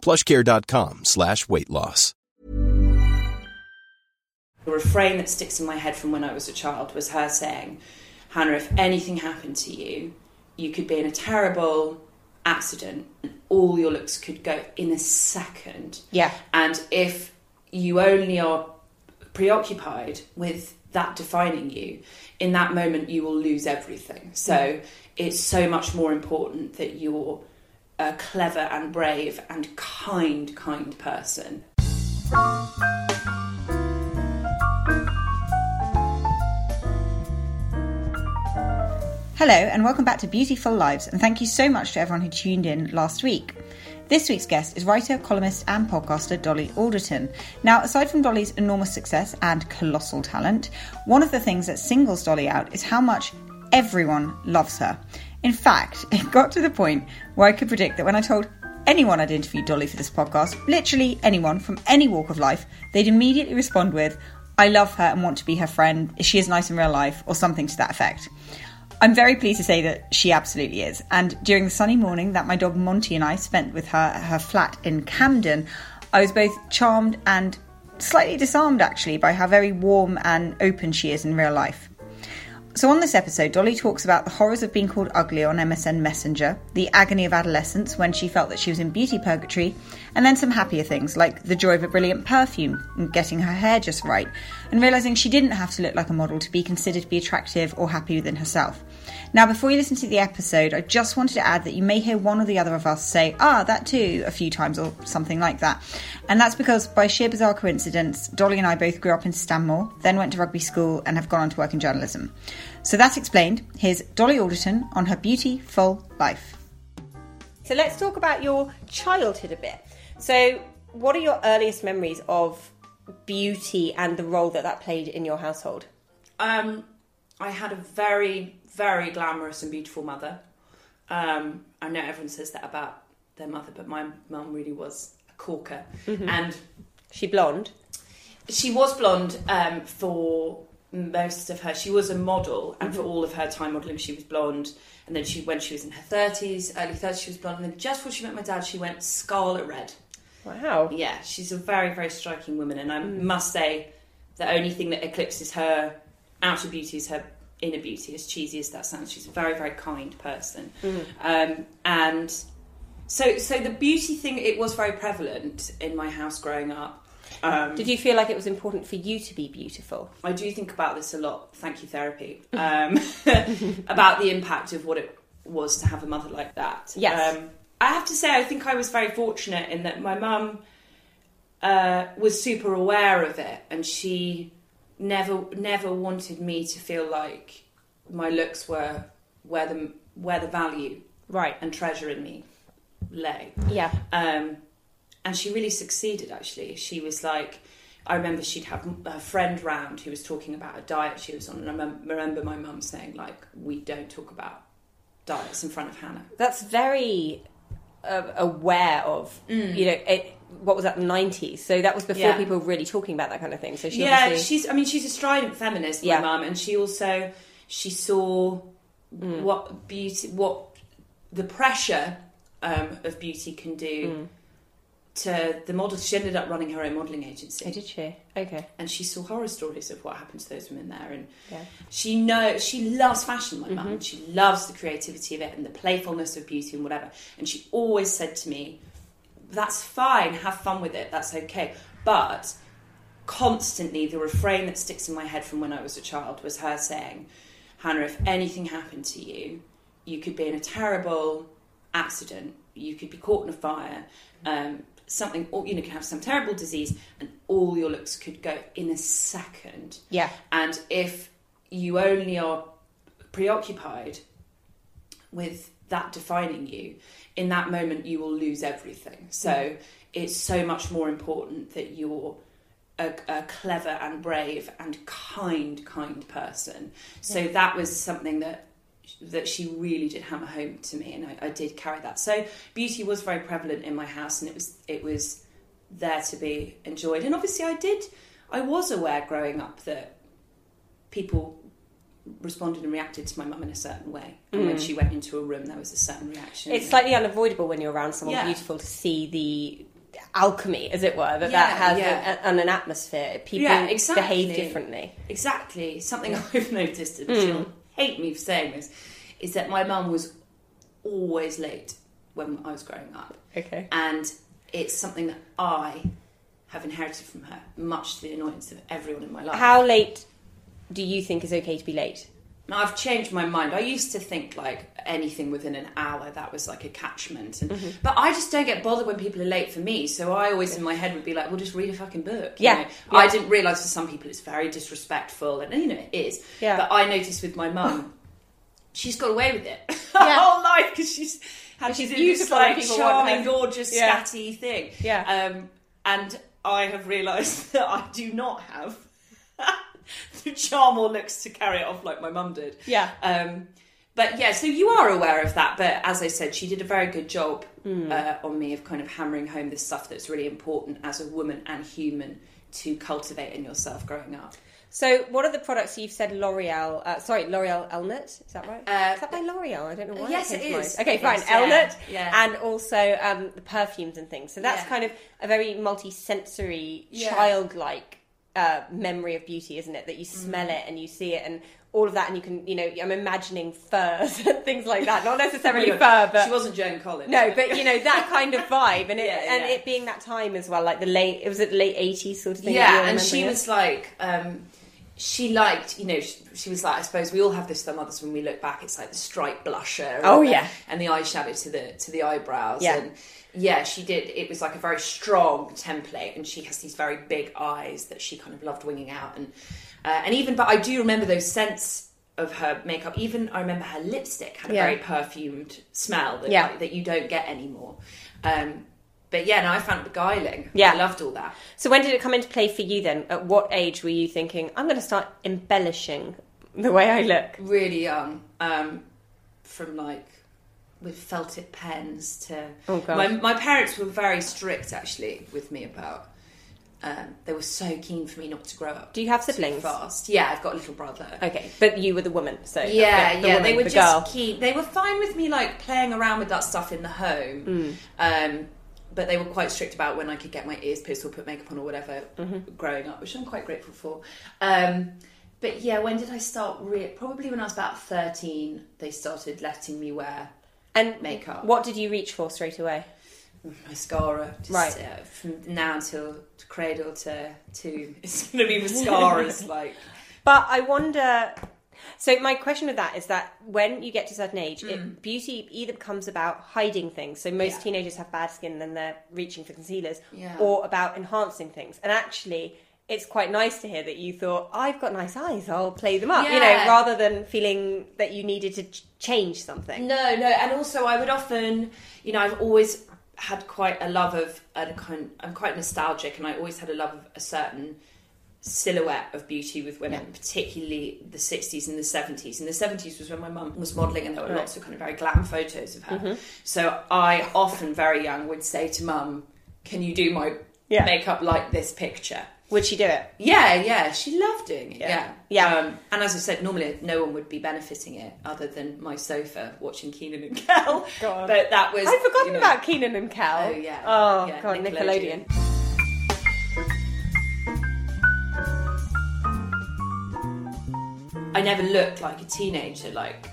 plushcare.com slash weight loss. The refrain that sticks in my head from when I was a child was her saying, Hannah, if anything happened to you, you could be in a terrible accident and all your looks could go in a second. Yeah. And if you only are preoccupied with that defining you, in that moment you will lose everything. So mm. it's so much more important that you're a clever and brave and kind, kind person. Hello, and welcome back to Beautiful Lives, and thank you so much to everyone who tuned in last week. This week's guest is writer, columnist, and podcaster Dolly Alderton. Now, aside from Dolly's enormous success and colossal talent, one of the things that singles Dolly out is how much everyone loves her. In fact, it got to the point where I could predict that when I told anyone I'd interviewed Dolly for this podcast, literally anyone from any walk of life, they'd immediately respond with, I love her and want to be her friend. She is nice in real life, or something to that effect. I'm very pleased to say that she absolutely is. And during the sunny morning that my dog Monty and I spent with her at her flat in Camden, I was both charmed and slightly disarmed actually by how very warm and open she is in real life. So, on this episode, Dolly talks about the horrors of being called ugly on MSN Messenger, the agony of adolescence when she felt that she was in beauty purgatory, and then some happier things like the joy of a brilliant perfume and getting her hair just right, and realizing she didn't have to look like a model to be considered to be attractive or happy within herself. Now, before you listen to the episode, I just wanted to add that you may hear one or the other of us say, ah, that too, a few times or something like that. And that's because, by sheer bizarre coincidence, Dolly and I both grew up in Stanmore, then went to rugby school, and have gone on to work in journalism. So that's explained. Here's Dolly Alderton on her beautiful life. So let's talk about your childhood a bit. So, what are your earliest memories of beauty and the role that that played in your household? Um, I had a very, very glamorous and beautiful mother. Um, I know everyone says that about their mother, but my mum really was a corker. And She blonde. she was blonde um, for most of her. She was a model, and for all of her time modelling, she was blonde. And then she, when she was in her thirties, early thirties, she was blonde. And then just before she met my dad, she went scarlet red. Wow. Yeah, she's a very, very striking woman, and I must say, the only thing that eclipses her outer beauty is her inner beauty. As cheesy as that sounds, she's a very, very kind person, um, and so, so the beauty thing it was very prevalent in my house growing up. Um, Did you feel like it was important for you to be beautiful? I do think about this a lot. Thank you, therapy. Um, about the impact of what it was to have a mother like that. Yes. Um, I have to say, I think I was very fortunate in that my mum uh, was super aware of it, and she never never wanted me to feel like my looks were where the where the value Right. and treasure in me lay. Yeah. Um, and she really succeeded, actually. She was like, I remember she'd have a friend round who was talking about a diet she was on, and I mem- remember my mum saying, like, we don't talk about diets in front of Hannah. That's very uh, aware of, you know, it, what was that, the 90s? So that was before Yeah. people were really talking about that kind of thing. So she yeah, obviously... she's, I mean, she's a strident feminist, Yeah. my mum, and she also, she saw what beauty, what the pressure um, of beauty can do to the models. She ended up running her own modelling agency. Oh, did she? Okay. and she saw horror stories of what happened to those women there and Yeah. she knows she loves fashion my mum she loves the creativity of it and the playfulness of beauty and whatever and she always said to me that's fine have fun with it that's okay but constantly the refrain that sticks in my head from when I was a child was her saying Hannah if anything happened to you you could be in a terrible accident you could be caught in a fire um, something or you know could have some terrible disease and all your looks could go in a second Yeah. and if you only are preoccupied with that defining you, in that moment you will lose everything. So mm-hmm. it's so much more important that you're a, a clever and brave and kind, kind person. So that was something that that she really did hammer home to me, and I, I did carry that. So beauty was very prevalent in my house, and it was it was there to be enjoyed. And obviously, I did. I was aware growing up that people responded and reacted to my mum in a certain way. And when she went into a room, there was a certain reaction. Mm. It's slightly unavoidable when you're around someone Yeah. beautiful to see the alchemy, as it were, that Yeah, that has yeah. a- and an atmosphere. People Yeah, exactly. behave differently. Exactly. Something I've noticed, and she'll hate me for saying this, is that my mum was always late when I was growing up. Okay. And it's something that I have inherited from her, much to the annoyance of everyone in my life. How late do you think is okay to be late? Now, I've changed my mind. I used to think like anything within an hour that was like a catchment, and, Mm-hmm. but I just don't get bothered when people are late for me. So I always in my head would be like, "Well, just read a fucking book." you Yeah, know? yeah. I didn't realise for some people it's very disrespectful, and you know it is. Yeah. But I noticed with my mum, she's got away with it Yeah. her whole life because she's had she's this beautiful like charming, gorgeous, Yeah. scatty thing. Yeah. Um, and I have realised that I do not have charm or looks to carry it off like my mum did. Yeah. Um, but yeah, so you are aware of that. But as I said, she did a very good job Hmm. uh, on me of kind of hammering home this stuff that's really important as a woman and human to cultivate in yourself growing up. So, what are the products you've said? L'Oreal, uh, sorry, L'Oreal Elnett. Is that right? Uh, is that by L'Oreal? I don't know why. yes, it came mind. Okay, It fine. is, yeah. Elnett, Yeah. and also um, the perfumes and things. So that's Yeah. kind of a very multi-sensory, Yeah. childlike uh, memory of beauty, isn't it? That you smell Mm. it and you see it and. All of that, and you can, you know, I'm imagining furs and things like that. Not necessarily fur, but she wasn't Joan Collins. no, but you know that kind of vibe, and it Yeah, and yeah. it being that time as well, like the late, it was the late '80s sort of thing. yeah and she it? was like um she liked you know she, she was like i suppose we all have this for mothers when we look back it's like the stripe blusher Oh, and the- yeah. and the eyeshadow to the to the eyebrows Yeah. and yeah she did it was like a very strong template and she has these very big eyes that she kind of loved winging out and uh, and even but i do remember those scents of her makeup even i remember her lipstick had a Yeah. very perfumed smell that, Yeah. like, that you don't get anymore um but yeah, no, I found it beguiling. Yeah. I loved all that. So when did it come into play for you then? At what age were you thinking, I'm going to start embellishing the way I look? really young, um, from like with felted pens to. Oh, my my parents were very strict actually with me about. Um, they were so keen for me not to grow up. Do you have siblings? Fast, yeah. I've got a little brother. Okay, but you were the woman, so Yeah, the, the yeah. woman, they were the just girl. keen. They were fine with me like playing around with that stuff in the home. Mm. Um, but they were quite strict about when I could get my ears pierced or put makeup on or whatever Mm-hmm. growing up, which I'm quite grateful for. Um, but yeah, when did I start? Re- Probably when I was about 13, they started letting me wear And makeup. what did you reach for straight away? mascara. Just, Right. Uh, from now until cradle to tomb, it's going to be mascaras. like, But I wonder. So my question with that is that when you get to a certain age, it, beauty either becomes about hiding things. So most Mm. Yeah. teenagers have bad skin, and they're reaching for concealers, Yeah. or about enhancing things. And actually, it's quite nice to hear that you thought, "I've got nice eyes, I'll play them up," you know, rather than feeling that you needed to ch- change something. No, no, and also I would often, you know, I've always had quite a love of a kind. I'm quite nostalgic, and I always had a love of a certain silhouette of beauty with women, particularly the 60s and the 70s. And the 70s was when my mum was modelling, and there were lots of kind of very glam photos of her. Mm-hmm. So I often, very young, would say to mum, "Can you do my Yeah. makeup like this picture?" Would she do it? Yeah, yeah, she loved doing it. Yeah, Yeah. Um, and as I said, normally no one would be benefiting it other than my sofa watching Keenan and Kel. God. But that was I've forgotten you know, about Keenan and Kel. Oh, yeah. Oh Yeah, god, Nickelodeon. Nickelodeon. I never looked like a teenager. Like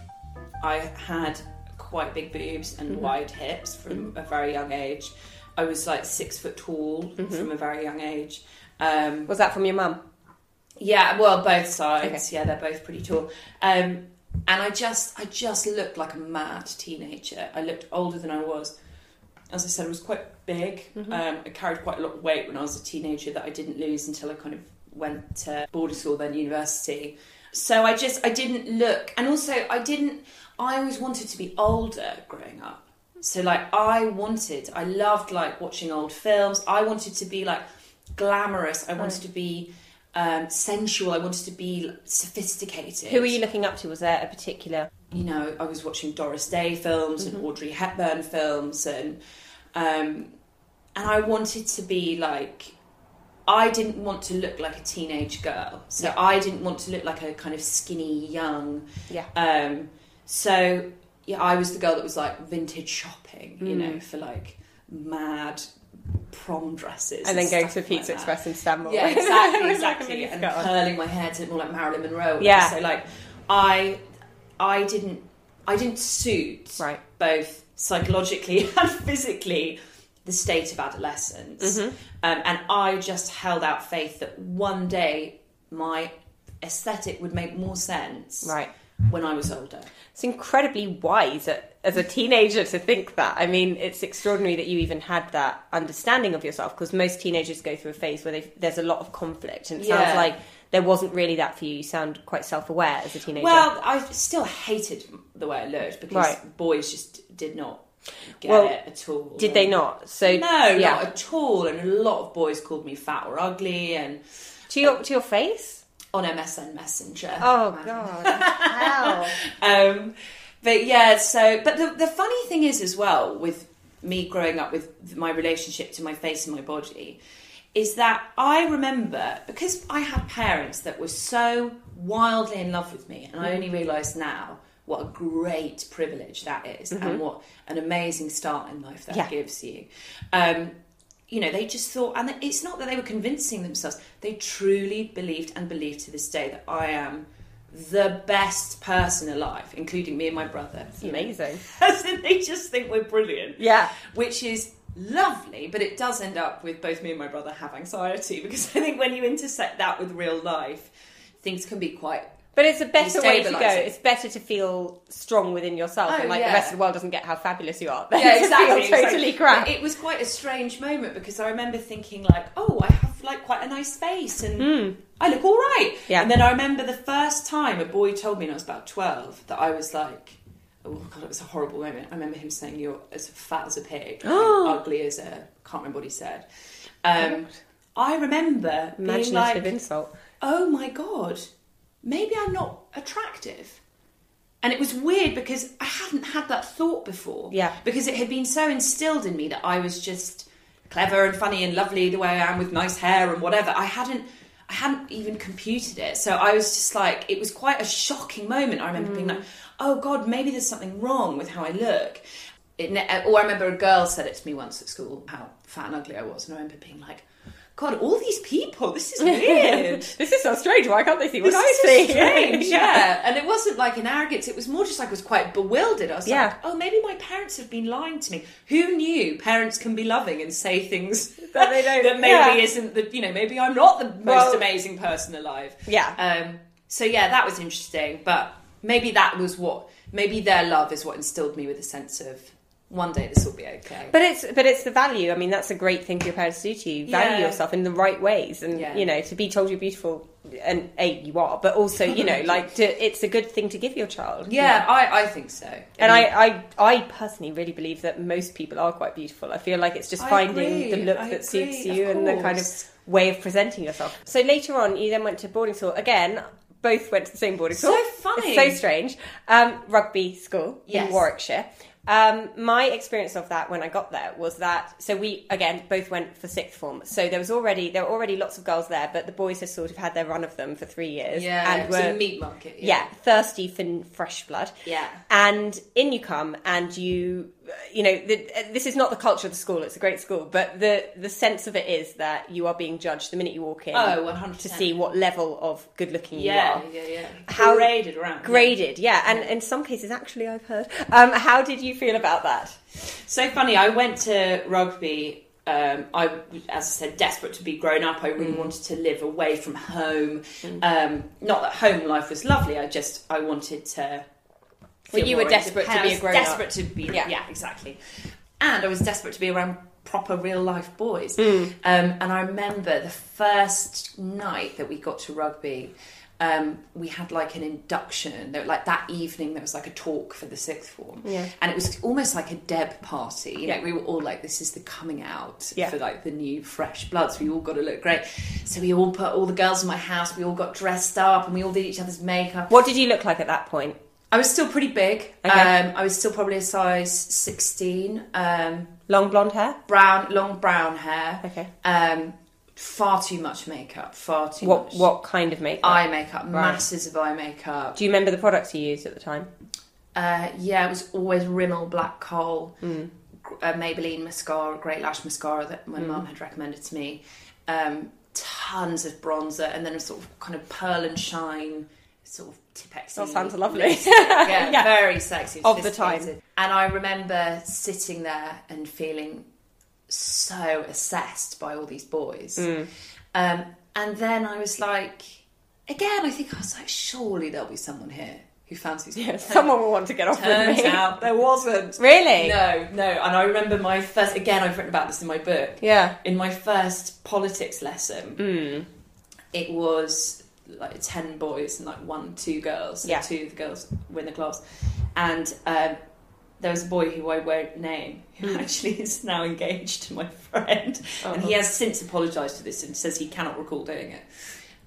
I had quite big boobs Mm-hmm. and wide hips from a very young age. I was like six foot tall Mm-hmm. from a very young age. Um, Was that from your mum? Yeah, well, both sides. Yeah, they're both pretty tall. Um, and I just, I just looked like a mad teenager. I looked older than I was. As I said, I was quite big. Um, I carried quite a lot of weight when I was a teenager that I didn't lose until I kind of went to boarding school, then university. So I just, I didn't look, and also I didn't. I always wanted to be older growing up. So like I wanted, I loved like watching old films. I wanted to be like glamorous. I wanted to be um, sensual. I wanted to be sophisticated. Who were you looking up to? Was there a particular? you know, I was watching Doris Day films and Audrey Hepburn films, and um, and I wanted to be like. I didn't want to look like a teenage girl, so Yeah. I didn't want to look like a kind of skinny young. Yeah. Um, so yeah, I was the girl that was like vintage shopping, you know, for like mad prom dresses, And then going to Pizza like that. Express and Stanmore. Yeah, exactly, With, like, a exactly. and curling my hair to more like Marilyn Monroe. Yeah. So like, I, I didn't, I didn't suit Right. both psychologically and physically the state of adolescence, Mm-hmm. um, and I just held out faith that one day my aesthetic would make more sense. Right. When I was older. It's incredibly wise as a teenager to think that. I mean, it's extraordinary that you even had that understanding of yourself because most teenagers go through a phase where there's a lot of conflict, and it Yeah. sounds like there wasn't really that for you. You sound quite self-aware as a teenager. Well, I still hated the way I looked because Right. boys just did not get Well, it at all. did they not? So No, yeah. not at all. And a lot of boys called me fat or ugly, and to your to your face. On MSN Messenger. Oh God! Hell. Um, but yeah, so but the the funny thing is as well with me growing up with my relationship to my face and my body is that I remember because I had parents that were so wildly in love with me, and I only realise now what a great privilege that is and what an amazing start in life that Yeah. gives you. Um, you know, they just thought, and it's not that they were convincing themselves, they truly believed and believe to this day that I am the best person alive, including me and my brother. It's amazing. As in, they just think we're brilliant. Yeah. Which is lovely, but it does end up with both me and my brother have anxiety because I think when you intersect that with real life, things can be quite. But it's a better way to go. Destabilising. It's better to feel strong within yourself, Oh, and like yeah. the rest of the world doesn't get how fabulous you are. Yeah, exactly. Totally exactly. crap. It was quite a strange moment because I remember thinking like, oh, I have like quite a nice face and I look all right. Yeah. And then I remember the first time a boy told me, and I was about twelve, that I was like. Oh god, it was a horrible moment. I remember him saying, "You're as fat as a pig, ugly as a." Can't remember what he said. Um, I remember being Imaginative like, insult. oh my god, maybe I'm not attractive. And it was weird because I hadn't had that thought before. Yeah. Because it had been so instilled in me that I was just clever and funny and lovely the way I am with nice hair and whatever. I hadn't I hadn't even computed it. So I was just like it was quite a shocking moment. I remember being like, mm. "Oh god, maybe there's something wrong with how I look." It, ne- or I remember a girl said it to me once at school how fat and ugly I was, and I remember being like, "God, all these people, this is weird." this is so strange. Why can't they see what This I is so see? strange, yeah. And it wasn't like an arrogance. It was more just like I was quite bewildered. I was Yeah. like, oh, maybe my parents have been lying to me. Who knew parents can be loving and say things That they don't- that maybe yeah. isn't the you know maybe I'm not the most Well- amazing person alive. Yeah. Um. So yeah, that was interesting. But maybe that was what maybe their love is what instilled me with a sense of one day this will be okay. But it's but it's the value. I mean, that's a great thing for your parents to do to you. Value Yeah. yourself in the right ways, and Yeah. you know, to be told you're beautiful, and a you are, but also you know, like to, it's a good thing to give your child. yeah, I, I think so. And mean, I, I, I personally really believe that most people are quite beautiful. I feel like it's just I finding agree, the look I that suits you and the kind of way of presenting yourself. So later on, you then went to boarding school again. Both went to the same boarding school. So funny. It's so strange. Um, rugby school Yes. in Warwickshire. Um, my experience of that when I got there was that so we again both went for sixth form. So there was already there were already lots of girls there, but the boys had sort of had their run of them for three years yeah, and was were a meat market. yeah, thirsty for fresh blood. Yeah. And in you come, and you, you know, the, this is not the culture of the school. It's a great school, but the the sense of it is that you are being judged the minute you walk in. Oh, 100%. To see what level of good looking Yeah, you are. yeah, yeah. How- graded around. Graded, yeah, and in some cases, actually, I've heard. Um, how did you feel about that? So funny. I went to rugby. Um, I, as I said, desperate to be grown up. I really Mm. wanted to live away from home. Um, not that home life was lovely. I just I wanted to. Well, you were desperate to be a was grown-up. Desperate to be. Yeah. Yeah. exactly. And I was desperate to be around proper real life boys. Mm. Um, and I remember the first night that we got to rugby. um, we had like an induction. Like that evening, there was like a talk for the sixth form, Yeah. and it was almost like a Deb party. You know, Yeah. we were all like, "This is the coming out Yeah. for like the new fresh bloods." We all got to look great, so we all put all the girls in my house. We all got dressed up, and we all did each other's makeup. What did you look like at that point? I was still pretty big. Okay. Um, I was still probably a size sixteen. Um, Long blonde hair. brown, long brown hair. Okay. Um, far too much makeup. Far too What much. what kind of makeup? eye makeup? Masses of eye makeup. Do you remember the products you used at the time? Uh, yeah, it was always Rimmel Black Kohl, Mm. uh, Maybelline mascara, Great Lash mascara that Mm. my mum had recommended to me. Um, tons of bronzer, and then a sort of kind of pearl and shine, sort of Tipexy. That sounds lovely. lipstick. yeah, Yeah. very sexy. Of the time. sophisticated. And I remember sitting there and feeling so assessed by all these boys. Mm. Um, and then I was like, again, I think I was like, surely there'll be someone here who fancies. Yeah, someone will want to get off Turns with me. out there wasn't. Really? No, no. And I remember my first, again, I've written about this in my book. Yeah. In my first politics lesson, Hmm. it was like 10 boys and like one, two girls. So Yeah. two of the girls were in the class. And um, there was a boy who I won't name who Hmm. actually is now engaged to my friend. And Uh-huh. he has since apologised for this and says he cannot recall doing it.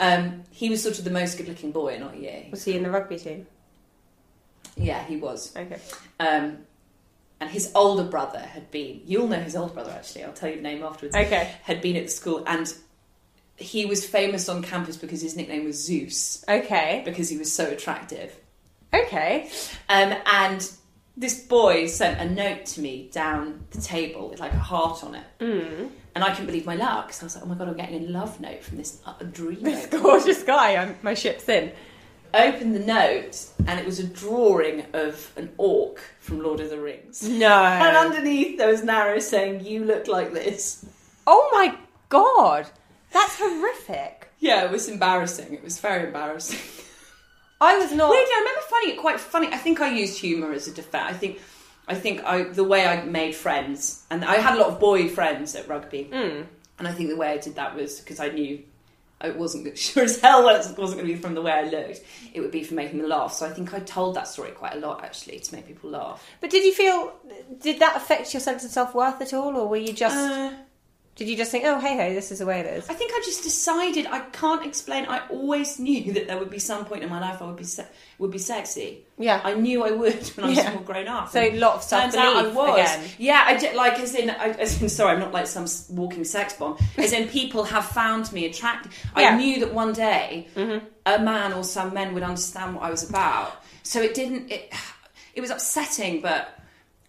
Um, he was sort of the most good looking boy in our year. Was he in the rugby team? Yeah, he was. Okay. Um, and his older brother had been, you'll know his older brother actually, I'll tell you the name afterwards. Okay. Had been at the school and he was famous on campus because his nickname was Zeus, Okay. because he was so attractive. Okay. Um, and this boy sent a note to me down the table with like a heart on it. Mm. And I couldn't believe my luck. because I was like, oh my god, I'm getting a love note from this uh, dream. This gorgeous guy. I'm, my ship's in. Opened the note and it was a drawing of an orc from Lord of the Rings. No. And underneath there was an arrow saying, you look like this. oh my god. That's horrific. Yeah, it was embarrassing. It was very embarrassing. I was not. Weirdly, I remember finding it quite funny. I think I used humour as a defence. I think, I think I the way I made friends, and I had a lot of boy friends at rugby, Hmm. and I think the way I did that was because I knew I wasn't sure as hell that it wasn't going to be from the way I looked. It would be from making them laugh. So I think I told that story quite a lot actually to make people laugh. But did you feel? Did that affect your sense of self worth at all, or were you just? Uh, did you just think, oh hey hey, this is the way it is? I think I just decided I can't explain. I always knew that there would be some point in my life I would be se- would be sexy. Yeah. I knew I would when I was Yeah. more grown up. So a lot of Turns out I was. again. Yeah, I did, like as in, I, as in. Sorry, I'm not like some walking sex bomb. As in, people have found me attractive. Yeah. Mm-hmm. I knew that one day a man or some men would understand what I was about. So it didn't. It it was upsetting, but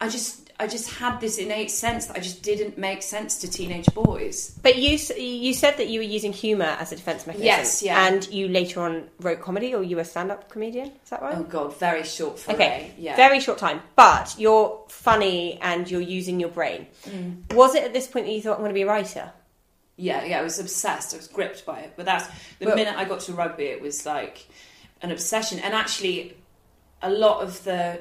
I just I just had this innate sense that I just didn't make sense to teenage boys. But you you said that you were using humour as a defence mechanism. Yes, yeah. And you later on wrote comedy, or you were a stand-up comedian. Is that right? Oh god, very short foray. Okay, yeah. very short time, but you're funny and you're using your brain. Mm. Was it at this point that you thought I'm going to be a writer? Yeah, yeah, I was obsessed. I was gripped by it. But that's the Well- minute I got to rugby, it was like an obsession. And actually, a lot of the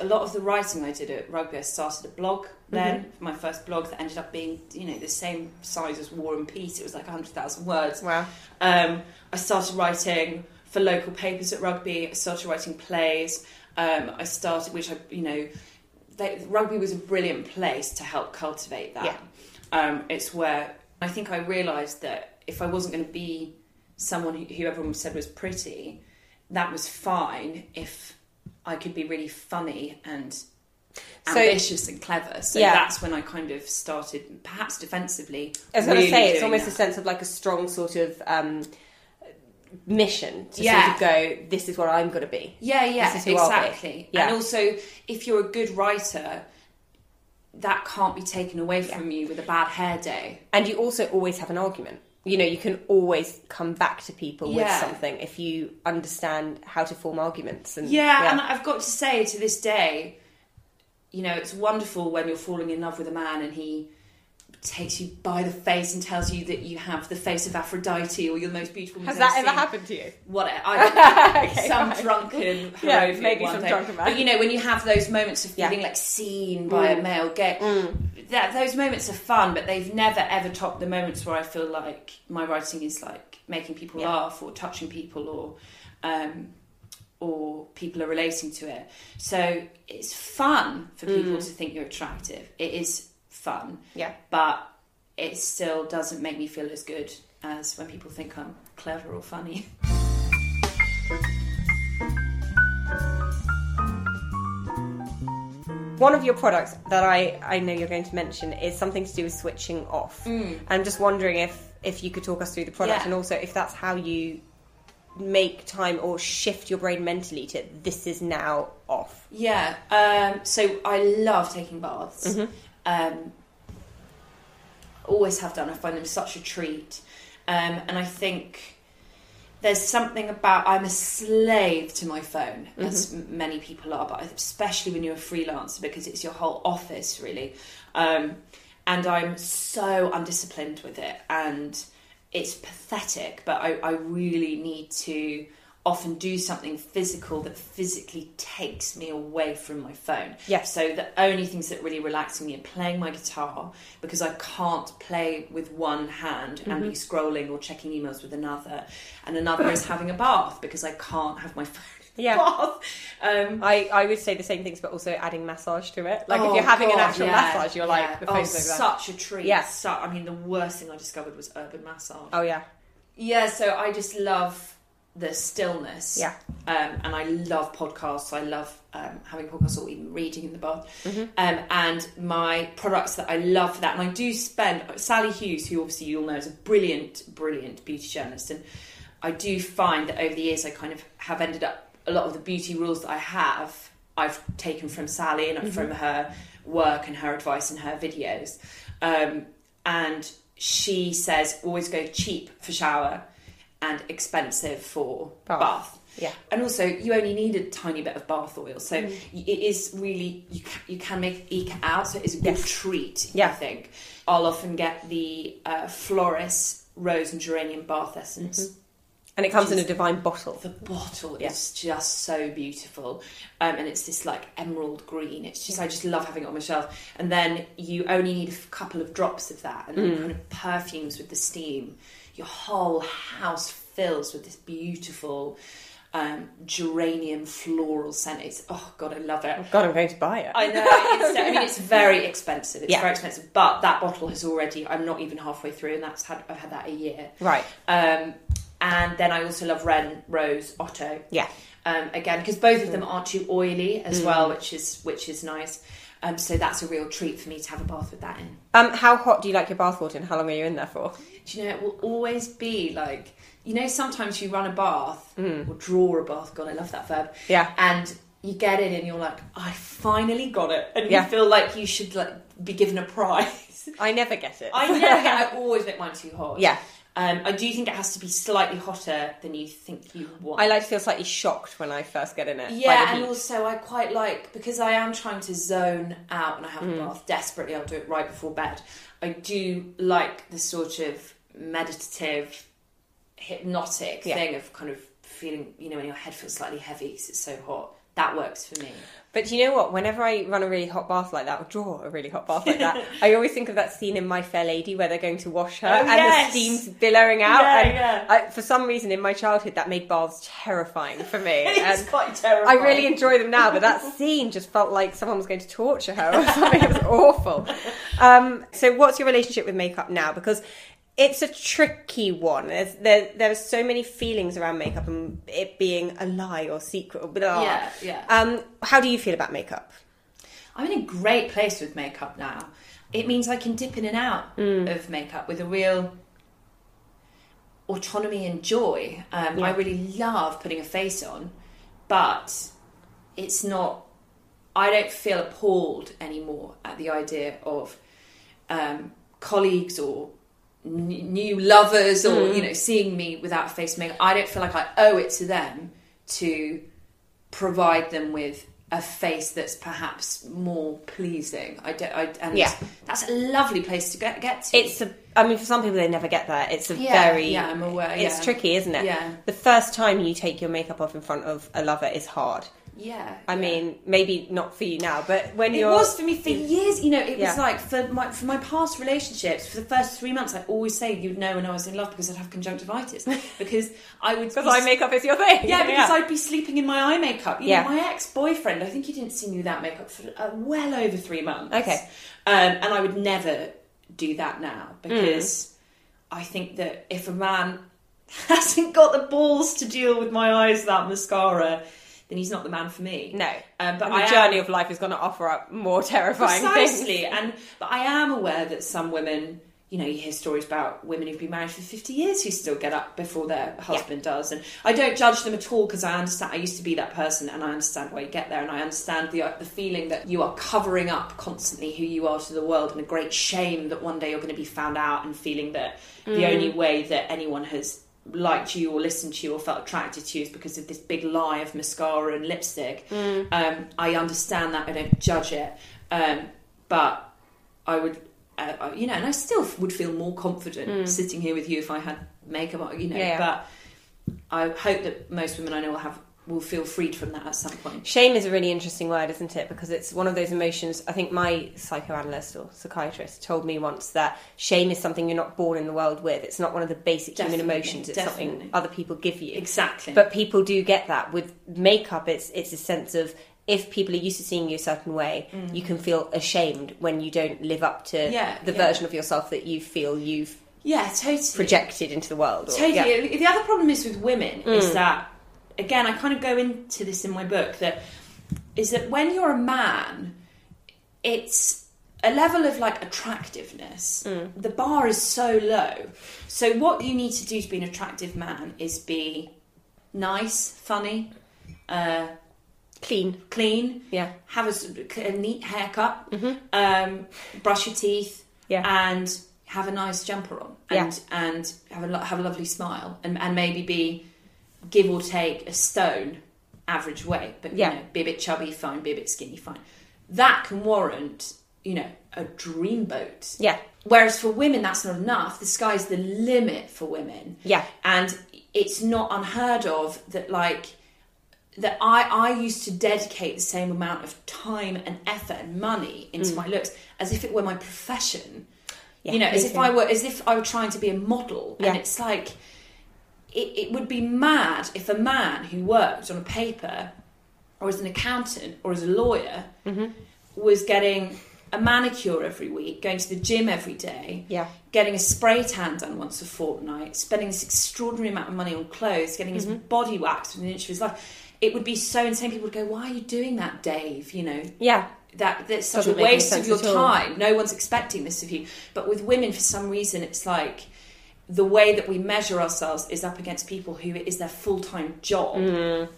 a lot of the writing I did at rugby, I started a blog then, my first blog that ended up being you know the same size as War and Peace. It was like hundred thousand words. Wow. Um, I started writing for local papers at rugby. I started writing plays. Um, I started, which I, you know, they, rugby was a brilliant place to help cultivate that. Yeah. Um, it's where I think I realised that if I wasn't going to be someone who, who everyone said was pretty, that was fine if I could be really funny and So- ambitious and clever. So Yeah. that's when I kind of started, perhaps defensively. I was going really to say it's almost that. a sense of like a strong sort of um, mission to Yeah. sort of go. This is what I'm going to be. Yeah, yeah, This is who I'll be. exactly. Yeah. And also, if you're a good writer, that can't be taken away from you with a bad hair day. And you also always have an argument. You know, you can always come back to people with something if you understand how to form arguments. And Yeah, and I've got to say to this day, you know, it's wonderful when you're falling in love with a man and he takes you by the face and tells you that you have the face of Aphrodite or you're the most beautiful. Has you've that ever happened to you? What I Okay, some right. drunken Yeah, maybe one some day. drunken man. But you know when you have those moments of Yeah. like seen by Mm. a male gay, that those moments are fun, but they've never ever topped the moments where I feel like my writing is like making people Yeah. laugh or touching people or. Um, or people are relating to it. So it's fun for people Mm. to think you're attractive. It is fun, Yeah. but it still doesn't make me feel as good as when people think I'm clever or funny. One of your products that I, I know you're going to mention is something to do with switching off. I'm just wondering if, if you could talk us through the product Yeah. and also if that's how you make time or shift your brain mentally to this is now off. Yeah. Um, so I love taking baths. Um, always have done. I find them such a treat. Um, and I think there's something about I'm a slave to my phone, as many people are, but especially when you're a freelancer because it's your whole office, really. Um, and I'm so undisciplined with it, and it's pathetic. But I, I really need to often do something physical that physically takes me away from my phone. Yes. So the only things that really relax me are playing my guitar because I can't play with one hand and be scrolling or checking emails with another, and another is having a bath because I can't have my phone. Yeah. bath. Um, I, I would say the same things, but also adding massage to it. Like if oh you're having an actual yeah, massage, you're yeah. like the oh, phone's like that. such a treat. Yeah. Su- I mean, the worst thing I discovered was urban massage. Oh yeah, Yeah, so I just love the stillness. Yeah. Um, and I love podcasts. I love um, having podcasts or even reading in the bath. Mm-hmm. Um, and my products that I love for that, and I do spend, Sali Hughes, who obviously you all know is a brilliant, brilliant beauty journalist. And I do find that over the years I kind of have ended up, a lot of the beauty rules that I have, I've taken from Sali and Mm-hmm. from her work and her advice and her videos. Um, and she says always go cheap for shower and expensive for Bath. bath. Yeah. And also, you only need a tiny bit of bath oil, so Mm. it is really you can, you can make eke out. So it's a good Yes. treat. Yeah. I think I'll often get the uh, Floris rose and geranium bath essence. Mm-hmm. and it comes in a divine bottle. The bottle Yeah. is just so beautiful, um, and it's this like emerald green. It's just I just love having it on my shelf. And then you only need a couple of drops of that, and Mm. kind of perfumes with the steam. Your whole house fills with this beautiful um, geranium floral scent. It's oh god, I love it. God, I'm going to buy it. I know. It's, I mean, it's very expensive. It's Yeah. very expensive, but that bottle has already. I'm not even halfway through, and that's had I've had that a year. Right. Um, and then I also love Ren Rose Otto. Yeah. Um, again, because both of them aren't too oily as Mm. well, which is which is nice. Um, so that's a real treat for me to have a bath with that in. Um, how hot do you like your bath water, and how long are you in there for? Do you know, it will always be like, you know, sometimes you run a bath Mm. or draw a bath. God, I love that verb. Yeah. And you get in and you're like, I finally got it, and Yeah. you feel like you should like be given a prize. I never get it. I never get. I always make mine too hot. Yeah. Um, I do think it has to be slightly hotter than you think you want. I like to feel slightly shocked when I first get in it. Yeah, and also I quite like because I am trying to zone out and I have Mm. a bath desperately. I'll do it right before bed. I do like the sort of meditative, hypnotic Yeah. thing of kind of feeling, you know, when your head feels slightly heavy because it's so hot. That works for me. But you know what? Whenever I run a really hot bath like that, or draw a really hot bath like that, I always think of that scene in My Fair Lady where they're going to wash her Oh, and yes. the steam's billowing out. Yeah, and yeah. I, for some reason, in my childhood, that made baths terrifying for me. It's quite I really enjoy them now, but that scene just felt like someone was going to torture her or something. It was awful. Um, so, what's your relationship with makeup now? Because it's a tricky one. There's, there, there are so many feelings around makeup and it being a lie or secret. Or blah. Yeah, yeah. Um, how do you feel about makeup? I'm in a great place with makeup now. It means I can dip in and out of makeup with a real autonomy and joy. Um, I really love putting a face on, but it's not. I don't feel appalled anymore at the idea of um, colleagues or n- new lovers or hmm. you know seeing me without face makeup. I don't feel like I owe it to them to provide them with a face that's perhaps more pleasing. I don't. I, and Yeah. that's a lovely place to get get to. It's a. I mean, for some people, they never get there. It's a Yeah, very. yeah, I'm aware, It's yeah. tricky, isn't it? Yeah. The first time you take your makeup off in front of a lover is hard. Yeah. I yeah. mean, maybe not for you now, but when It you're. was for me for years. You know, it Yeah. was like for my for my past relationships. For the first three months, I always say you'd know when I was in love because I'd have conjunctivitis because I would Because be- eye makeup is your thing. Yeah, because I'd be sleeping in my eye makeup. You Yeah. know, my ex boyfriend, I think he didn't see me without makeup for uh, well over three months. Okay. Um, and I would never do that now because I think that if a man hasn't got the balls to deal with my eyes without mascara, then he's not the man for me. No. Um, but And I the am- journey of life is going to offer up more terrifying Precisely, things. and but I am aware that some women, you know, you hear stories about women who've been married for fifty years who still get up before their husband does, and I don't judge them at all because I understand. I used to be that person, and I understand why you get there, and I understand the the feeling that you are covering up constantly who you are to the world, and a great shame that one day you're going to be found out, and feeling that the only way that anyone has liked you or listened to you or felt attracted to you is because of this big lie of mascara and lipstick. Um, I understand that. I don't judge it. Um, but I would, uh, I- you know, and I still would feel more confident sitting here with you if I had makeup on, you know. Yeah. But I hope that most women I know will have will feel freed from that at some point. Shame is a really interesting word, isn't it? Because it's one of those emotions. I think my psychoanalyst or psychiatrist told me once that shame is something you're not born in the world with. It's not one of the basic human emotions. It's something other people give you. Exactly. But people do get that with makeup. It's it's a sense of if people are used to seeing you a certain way, you can feel ashamed when you don't live up to Mm. Yeah, the yeah. version of yourself that you feel you've yeah, totally. projected into the world. Or, Totally. yeah. Mm. The other problem is with women is that, again, I kind of go into this in my book that is that when you're a man, it's a level of like attractiveness. Mm. The bar is so low. So what you need to do to be an attractive man is be nice, funny, uh, Clean. clean, Yeah. have a neat haircut, um, brush your teeth, Mm-hmm. Yeah. and have a nice jumper on, Yeah. and and have a have a lovely smile, and and maybe be give or take a stone average weight, but Yeah. you know, be a bit chubby, fine, be a bit skinny, fine. That can warrant you know a dreamboat. Yeah. Whereas for women, that's not enough. The sky's the limit for women. Yeah. And it's not unheard of that, like, that I, I used to dedicate the same amount of time and effort and money into my looks as if it were my profession. Mm. Yeah, you know, as if too. I were, as if I were trying to be a model. Yeah. And it's like, it, it would be mad if a man who worked on a paper or as an accountant or as a lawyer Mm-hmm. was getting a manicure every week, going to the gym every day, Yeah. getting a spray tan done once a fortnight, spending this extraordinary amount of money on clothes, getting Mm-hmm. his body waxed within an inch of his life. It would be so insane. People would go, "Why are you doing that, Dave?" You know, Yeah. that that's such Doesn't a waste of your time. No one's expecting this of you. But with women, for some reason, it's like the way that we measure ourselves is up against people who it is their full time job Mm.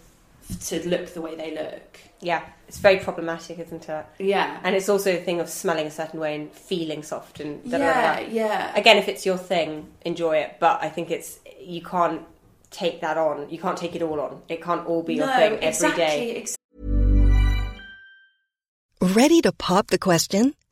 to look the way they look. Yeah. It's very problematic, isn't it? Yeah, And it's also a thing of smelling a certain way and feeling soft and da, da, da, yeah, da. yeah. Again, if it's your thing, enjoy it. But I think it's you can't take that on. You can't take it all on. It can't all be your no, thing every exactly, day. exactly. Ready to pop the question?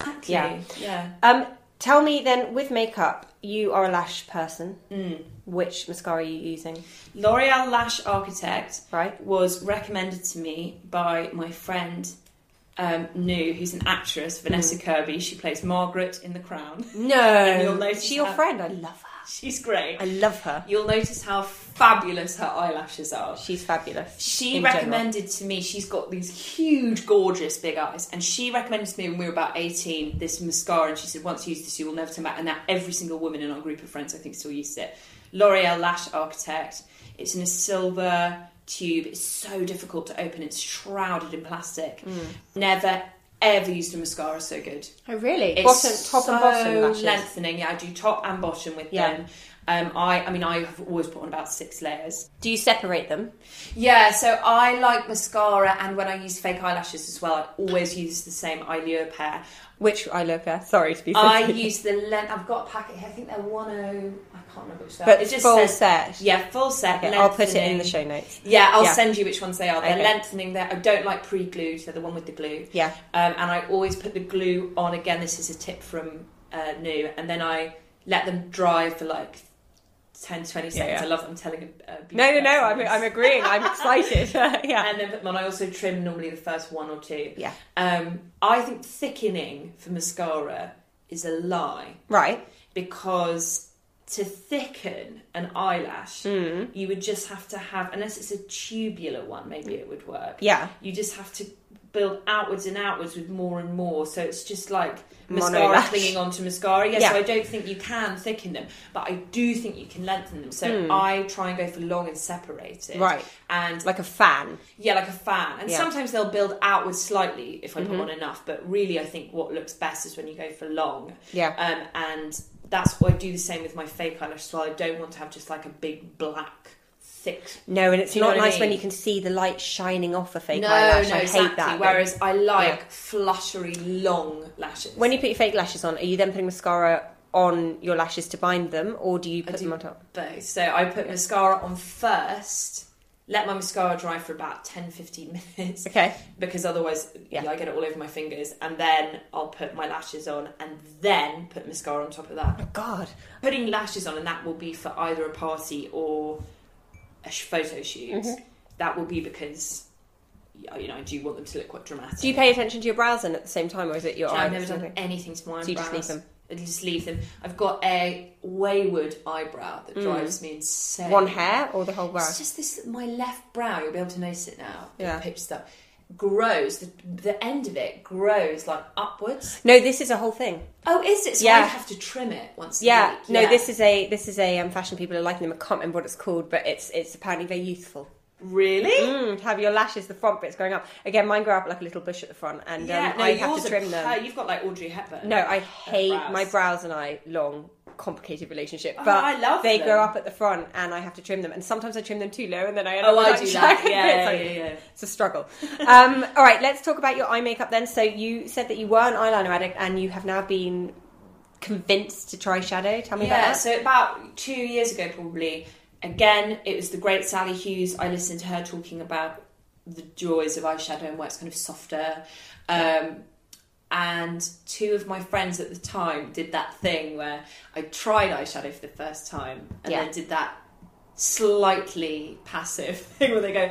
Exactly. Yeah. yeah. Um, Tell me then, with makeup, you are a lash person. Mm. Which mascara are you using? L'Oreal Lash Architect Right. was recommended to me by my friend um, Nu, who's an actress, Vanessa Mm. Kirby. She plays Margaret in The Crown. No, You'll notice is she your friend? I love her. She's great. I love her. You'll notice how fabulous her eyelashes are. She's fabulous. She in general. recommended to me, she's got these huge, gorgeous big eyes, and she recommended to me when we were about 18 this mascara, and she said, once you use this, you will never turn back. And now every single woman in our group of friends, I think, still uses it. L'Oreal Lash Architect. It's in a silver tube. It's so difficult to open, it's shrouded in plastic. Mm. Never, ever used a mascara so good. Oh, really? It's bottom, top and bottom so lashes. lengthening. Yeah, I do top and bottom with Yeah. them. Um, I, I mean, I have always put on about six layers. Do you separate them? Yeah, so I like mascara, and when I use fake eyelashes as well, I always use the same Eylure pair. Which I pair? Sorry to be. I silly. use the length. I've got a packet here. I think they're one oh. I can't remember which they. But It just full says- set. Yeah, full set. Okay, I'll put it in the show notes. Yeah, I'll Yeah. send you which ones they are. They're Okay. lengthening. There, I don't like pre-glued. They're the one with the glue. Yeah. Um, and I always put the glue on. Again, this is a tip from uh, New, and then I let them dry for like 10, 20 seconds. yeah. I love. I'm telling a, a No, no, no. I'm, I'm agreeing. I'm excited. yeah. and then on. I also trim normally the first one or two. Yeah. Um, I think thickening for mascara is a lie Right. because to thicken an eyelash, Hmm. you would just have to have, unless it's a tubular one, maybe it would work. Yeah. You just have to build outwards and outwards with more and more. So it's just like mascara clinging onto mascara. Yeah, Yeah. So I don't think you can thicken them, but I do think you can lengthen them. So I try and go for long and separate it. Hmm. Right. And Like a fan. yeah, like a fan. And Yeah. Mm-hmm. sometimes they'll build outwards slightly if I put on enough. But really, I think what looks best is when you go for long. Yeah. Um, and that's why I do the same with my fake eyelash as well. I don't want to have just like a big black, thick. No, and it's Do you know not what I nice when you can see the light shining off a fake No, eyelash. no, I exactly. hate that. Whereas I like Yeah. flushery, long lashes. when you put your fake lashes on, are you then putting mascara on your lashes to bind them, or do you put do them on top? both. So I put mascara on first. Let my mascara dry for about 10 15 minutes. Okay. Because otherwise, Yeah. yeah. I get it all over my fingers. And then I'll put my lashes on and then put mascara on top of that. Oh, God. Putting lashes on, and that will be for either a party or a photo shoot. Mm-hmm. That will be because, you know, I do want them to look quite dramatic. Do you pay attention to your brows then at the same time, or is it your eyes? I've never done anything to my So you just eyebrows. leave them? I just leave them. I've got a wayward eyebrow that drives me insane. Mm. One hair or the whole brow? It's just this. My left brow. You'll be able to notice it now. Yeah. Picture stuff grows. The, the end of it grows like upwards. No, this is a whole thing. Oh, is it? So Yeah. I have to trim it once. Yeah, A week. no, this is a this is a um, fashion people are liking them. I can't remember what it's called, but it's it's apparently very youthful. really. Mm, have your lashes, the front bits going up. Again, mine grow up like a little bush at the front, and Yeah, um, no, I have yours to are trim them. per- You've got like Audrey Hepburn. No, I hate brows. my brows and I long, complicated relationship. Oh, But I love they them. grow up at the front, and I have to trim them. And sometimes I trim them too low, and then I end Oh, up with, I like, do that. Yeah, yeah, yeah, yeah. It's a struggle. um, all right, let's talk about your eye makeup then. So you said that you were an eyeliner addict, and you have now been convinced to try shadow. Tell me about Yeah, that. so about two years ago, probably. Again, it was the great Sali Hughes. I listened to her talking about the joys of eyeshadow and why it's kind of softer. Um, and two of my friends at the time did that thing where I tried eyeshadow for the first time and Yeah. then did that slightly passive thing where they go,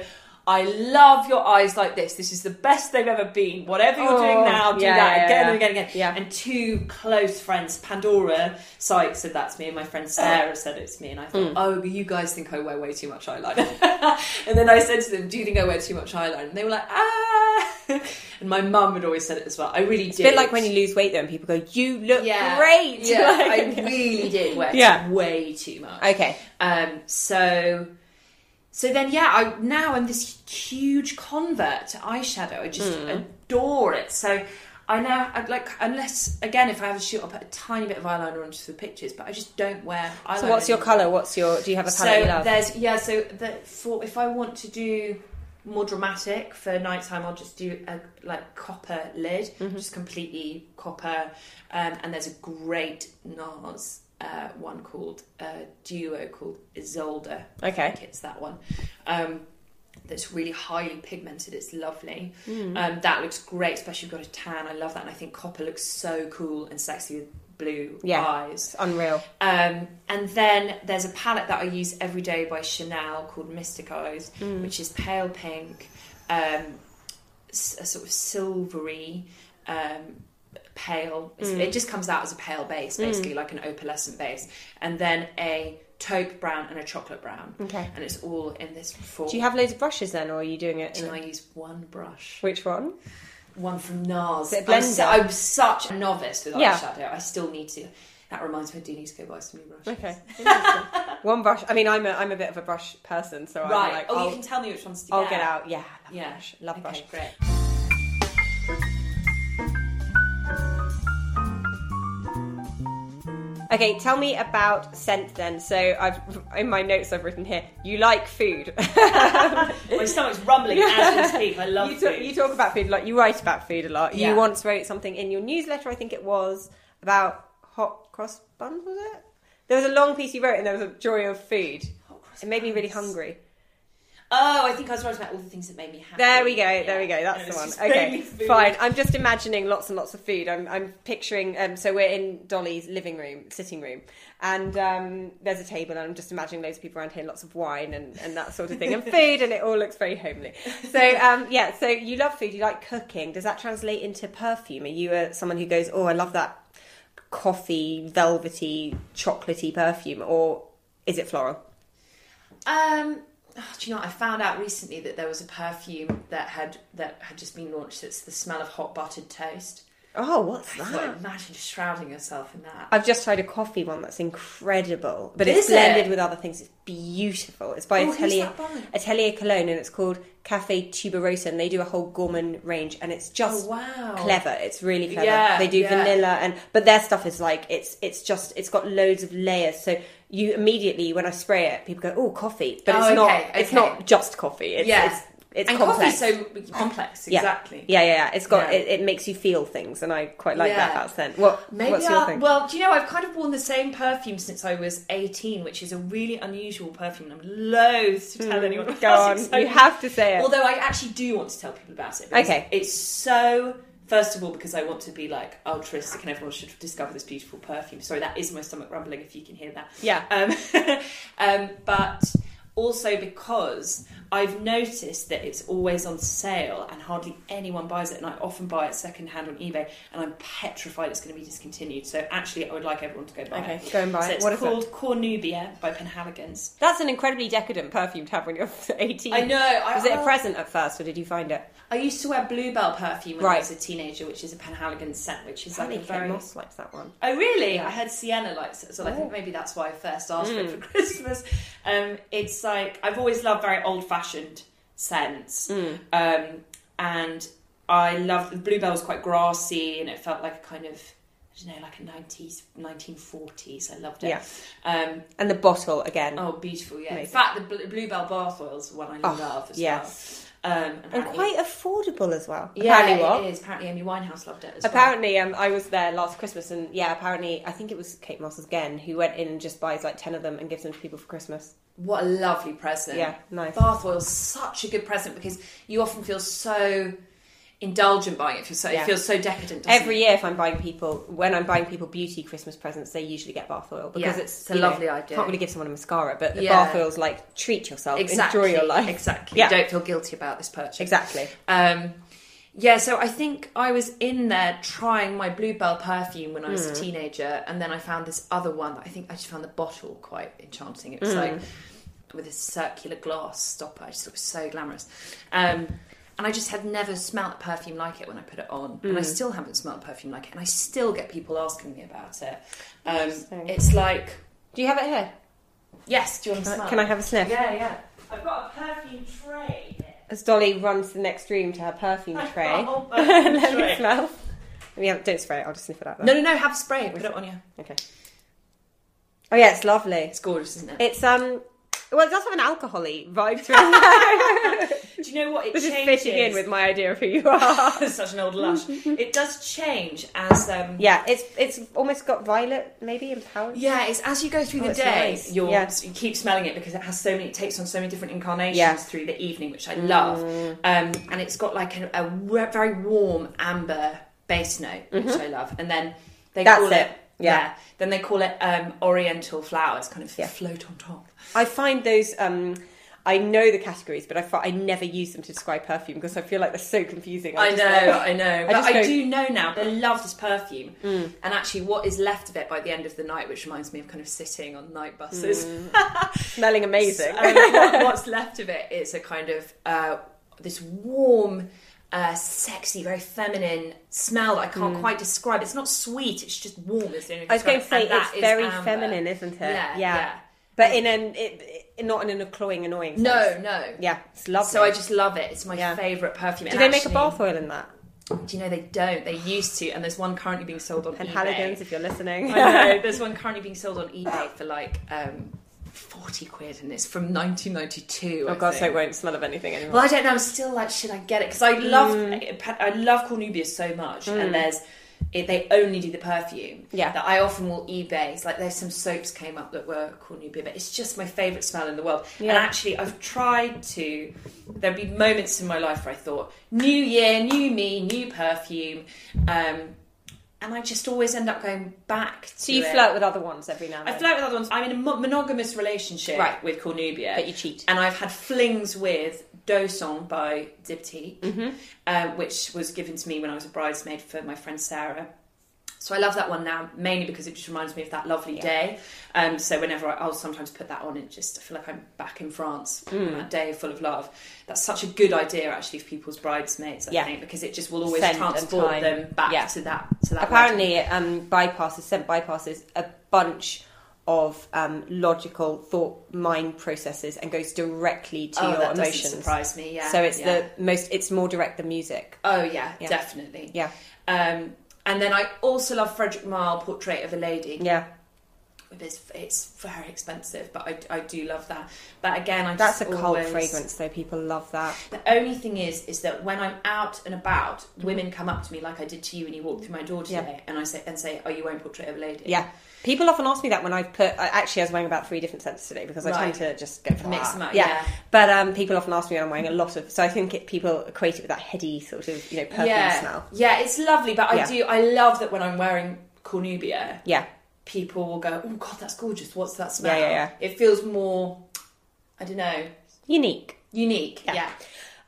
I love your eyes like this. This is the best they've ever been. Whatever you're Oh, doing now, do yeah, that yeah, again yeah. and again and again. And two close friends, Pandora Sykes said that to me, and my friend Sarah said it to me, and I thought, oh, you guys think I wear way too much eyeliner. and then I said to them, do you think I wear too much eyeliner? And they were like, ah. and my mum had always said it as well. I really It's did. a bit like when you lose weight, though, and people go, "You look great." Yeah, Like- I really did wear Yeah. way too much. okay. Um, so, so then, yeah, I now I'm this huge convert to eyeshadow. I just Hmm. adore it. So I now, I'd like, unless again, if I have a shoot, I'll put a tiny bit of eyeliner onto the pictures, but I just don't wear eyeliner. So what's your colour? What's your? Do you have a So you love? there's yeah. So the, for if I want to do more dramatic for nighttime, I'll just do a like copper lid, Mm-hmm. just completely copper. Um, and there's a great NARS uh, one called uh, duo called Isolde. I Okay. think it's that one. Um, that's really highly pigmented. It's lovely. Mm. Um, that looks great, especially if you've got a tan. I love that, and I think copper looks so cool and sexy with blue Yeah. eyes. It's unreal. Um, and then there's a palette that I use every day by Chanel called Mystic Eyes, Mm. which is pale pink, um, a sort of silvery, um, pale. Mm. It just comes out as a pale base, basically, like an opalescent base. And then a taupe brown and a chocolate brown. Okay. And it's all in this form. Do you have loads of brushes then, or are you doing it? And I use one brush. Which one? One from NARS. it I'm, blender? I'm such a novice with Yeah. eyeshadow. I still need to. That reminds me, I do need to go buy some new brushes. Okay. One brush. I mean, I'm a I'm a bit of a brush person, so I'm Right. like, oh, I'll, you can tell me which ones to I'll get. get out. Yeah. Love Yeah. Brush. Love okay, brush. Great. Okay, tell me about scent then. So I've in my notes I've written here. You like food. My stomach's rumbling as we speak. I love you, talk, food. you talk about food a lot. You write about food a lot. Yeah. You once wrote something in your newsletter. I think it was about hot cross buns. Was it? There was a long piece you wrote, and there was a joy of food. cross It made me really hungry. Oh, I think I was writing about all the things that made me happy. There we go. Yeah. There we go. That's the one. Okay, fine. I'm just imagining lots and lots of food. I'm, I'm picturing. Um, so we're in Dolly's living room, sitting room, and um, there's a table, and I'm just imagining loads of people around here, lots of wine and, and that sort of thing, and food, and it all looks very homely. So um, yeah. So you love food. You like cooking. Does that translate into perfume? Are you uh, someone who goes, oh, I love that coffee, velvety, chocolatey perfume, or is it floral? Um, do you know? I found out recently that there was a perfume that had that had just been launched. It's the smell of hot buttered toast. Oh, what's that? I thought, imagine just shrouding yourself in that. I've just tried a coffee one that's incredible, but Is it's blended it? with other things. It's beautiful. It's by Oh, Atelier that by? Atelier Cologne, and it's called Cafe Tuberosa, and they do a whole gourmand range, and it's just Oh, wow. clever. It's really clever. Yeah, they do yeah. vanilla, and but their stuff is like it's it's just it's got loads of layers. So you immediately when I spray it, people go, "Oh, coffee," but Oh, it's not. okay, It's okay. not just coffee. It's, Yeah. it's, it's and complex. coffee's so complex. Exactly. Yeah, yeah, yeah. It's got Yeah. it, it makes you feel things, and I quite like that about scent. What Maybe what's your thing? Well, do you know I've kind of worn the same perfume since I was 18, which is a really unusual perfume. I'm loath to tell anyone. Hmm. Go about on, it, so- you have to say it. Although I actually do want to tell people about it. Okay. It's so. First of all, because I want to be like altruistic and everyone should discover this beautiful perfume. Sorry, that is my stomach rumbling if you can hear that. Yeah. Um, um, but also because I've noticed that it's always on sale and hardly anyone buys it, and I often buy it secondhand on eBay, and I'm petrified it's going to be discontinued. So actually, I would like everyone to go buy Okay, it. go and buy so it. It's What it? called Cornubia by Penhaligon's. That's an incredibly decadent perfume to have when you're 18. I know. I, Was it a present at first, or did you find it? I used to wear Bluebell perfume when I was a teenager, which is a Penhaligon scent, which is like Apparently, a very. Moss likes that one. Oh really? I heard Sienna likes it, so I Oh. think maybe that's why I first asked for it Mm. for Christmas. Um, it's like I've always loved very old-fashioned scents, Mm. um, and I loved the Bluebell was quite grassy, and it felt like a kind of I don't know, like a nineties, nineteen forties. I loved it. Yeah. Um, And the bottle again. oh, beautiful! Yeah. In fact, the Bl- Bluebell bath oil is one I Oh, love as yes. well. Um, and quite affordable as well. yeah, apparently, what? it is. Apparently, Amy Winehouse loved it as well. Apparently, um, I was there last Christmas, and yeah, apparently, I think it was Kate Moss again who went in and just buys like ten of them and gives them to people for Christmas. What a lovely present. Yeah, nice. Bath oil's such a good present because you often feel so indulgent buying it. It feels so, Yeah. it feels so decadent. Every it? year, if I'm buying people, when I'm buying people beauty Christmas presents, they usually get bath oil because Yeah, it's, it's a you know, lovely idea. Can't really give someone a mascara, but the Yeah. bath oil's like treat yourself, Exactly. enjoy your life. Exactly. Yeah. You don't feel guilty about this purchase. Exactly. Um, yeah, so I think I was in there trying my Bluebell perfume when I was a Mm. teenager, and then I found this other one. that I think I just found the bottle quite enchanting. It was Mm. like with a circular glass stopper. I just thought it was so glamorous. Um, and I just had never smelt a perfume like it when I put it on, and I Mm. still haven't smelt a perfume like it, and I still get people asking me about it. Um, it's like, Do you have it here? yes, do you want to smell? can I have a sniff? Yeah, yeah. I've got a perfume tray. As Dolly runs to the next room to her perfume tray. Oh, perfume Let me tray. smell. Yeah, don't spray it. I'll just sniff it out. No, no, no. Have a spray. Put it on you. Okay. Oh yeah, it's lovely. It's gorgeous, isn't it? It's um, well, it does have an alcoholy vibe to it, Do you know what? It which is changes. fitting in with my idea of who you are. such an old lush. it does change as um. yeah, it's it's almost got violet, maybe empowered. Yeah, it's as you go through Oh, the day, nice. you're, Yeah. you keep smelling it because it has so many, it takes on so many different incarnations Yeah. through the evening, which I love. Um, and it's got like a, a very warm amber base note, which I love. And then they Mm-hmm. That's call it. Yeah. Then they call it um, Oriental flowers, kind of Yeah. float on top. I find those. Um, I know the categories, but I I never use them to describe perfume because I feel like they're so confusing. I just know, like- I know. But I, go- do know now. I love this perfume. And actually, what is left of it by the end of the night, which reminds me of kind of sitting on night buses. smelling amazing. Um, what- what's left of it is a kind of uh, this warm, uh, sexy, very feminine smell that I can't quite describe. It's not sweet; it's just warm. It's the only Mm. I was going to say it's very amber. feminine, isn't it? Yeah, yeah. But in an it, it, not in an cloying, annoying. No, sense. no. Yeah, it's lovely. So I just love it. It's my Yeah. favourite perfume. Do And they make a bath oil in that? Do you know they don't? They used to, and there's one currently being sold on And eBay. Penhaligon's, if you're listening. I know. There's one currently being sold on eBay for like um, forty quid, and it's from 1992. Oh I god, so think. it won't smell of anything anymore. Well, I don't know. I'm still like, should I get it? Because I love, Mm. I love Cornubia so much, and there's. It, they only do the perfume. Yeah. That I often will eBay. It's like there's some soaps came up that were Cornubia, but it's just my favourite smell in the world. Yeah. And actually, I've tried to. There'd be moments in my life where I thought, new year, new me, new perfume, um, and I just always end up going back to. so you it. flirt with other ones every now and I flirt with other ones. I'm in a mo- monogamous relationship Right. with Cornubia. But you cheat. And I've had flings with Do Son by Diptyque, Mm-hmm. um, which was given to me when I was a bridesmaid for my friend Sarah. So I love that one now, mainly because it just reminds me of that lovely day. Um, so whenever I, I'll sometimes put that on, it just I feel like I'm back in France Mm. on that day full of love. That's such a good idea, actually, for people's bridesmaids. I Yeah. think because it just will always Scent transport them back Yeah. to that. To that Apparently, um, bypasses, scent bypasses a bunch of um, logical thought mind processes and goes directly to Oh, your that emotions. surprise me, yeah, So it's yeah. the most. It's more direct than music. Oh yeah, Yeah. definitely. Yeah. Um, and then I also love Frédéric Malle Portrait of a Lady. Yeah, It's, it's very expensive, but I, I do love that. But again, I that's a cult always- fragrance, though. People love that. The only thing is, is that when I'm out and about, women come up to me like I did to you when you walked through my door Yeah. today, and I say, and say, "Are you wearing Portrait of a Lady?" Yeah. People often ask me that when I've put. I- Actually, I was wearing about three different scents today because I Right. tend to just go for Mix them up, Yeah. yeah. But um, people often ask me when I'm wearing a lot of. So I think it, people equate it with that heady sort of, you know, perfume yeah, smell. yeah, it's lovely. But I Yeah. do, I love that when I'm wearing Cornubia, Yeah. People will go, "Oh God, that's gorgeous! What's that smell?" Yeah, yeah, yeah. It feels more, I don't know, Unique. unique. Yeah.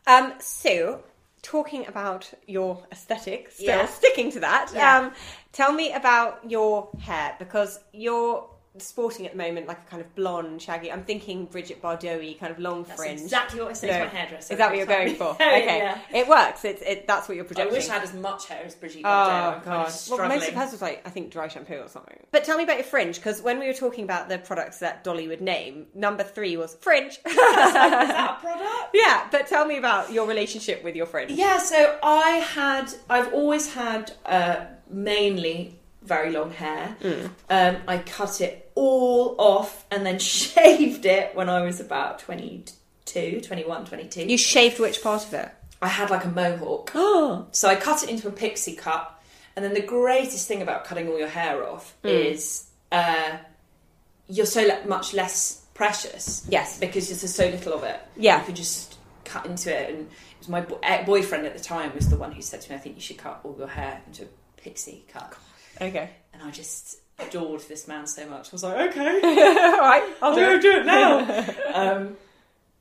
Um, so, talking about your aesthetic, still Yeah. sticking to that, Yeah. um, tell me about your hair because you're sporting at the moment like a kind of blonde, shaggy. I'm thinking Brigitte Bardot kind of long That's fringe. exactly what I say to my hairdresser Is that what you're going for? Okay, yeah. it works. It's it. That's what you're projecting. I wish I had as much hair as Brigitte Oh Bardot. Kind god! of Well, most of hers was like I think dry shampoo or something. But tell me about your fringe because when we were talking about the products that Dolly would name, number three was fringe. Is that a product? yeah, but tell me about your relationship with your fringe. Yeah, so I had, I've always had uh, mainly very long hair. Mm. Um, I cut it all off and then shaved it when I was about 22, 21, 22. You shaved which part of it? I had like a mohawk. Oh, So I cut it into a pixie cut. And then the greatest thing about cutting all your hair off Mm. is uh, you're so le- much less precious. Yes. Because there's so little of it. Yeah. You can just cut into it. And it was my bo- eh, boyfriend at the time was the one who said to me, I think you should cut all your hair into a pixie cut. Okay. And I just adored this man so much. I was like, okay. All right, I'll do it. do it now. um,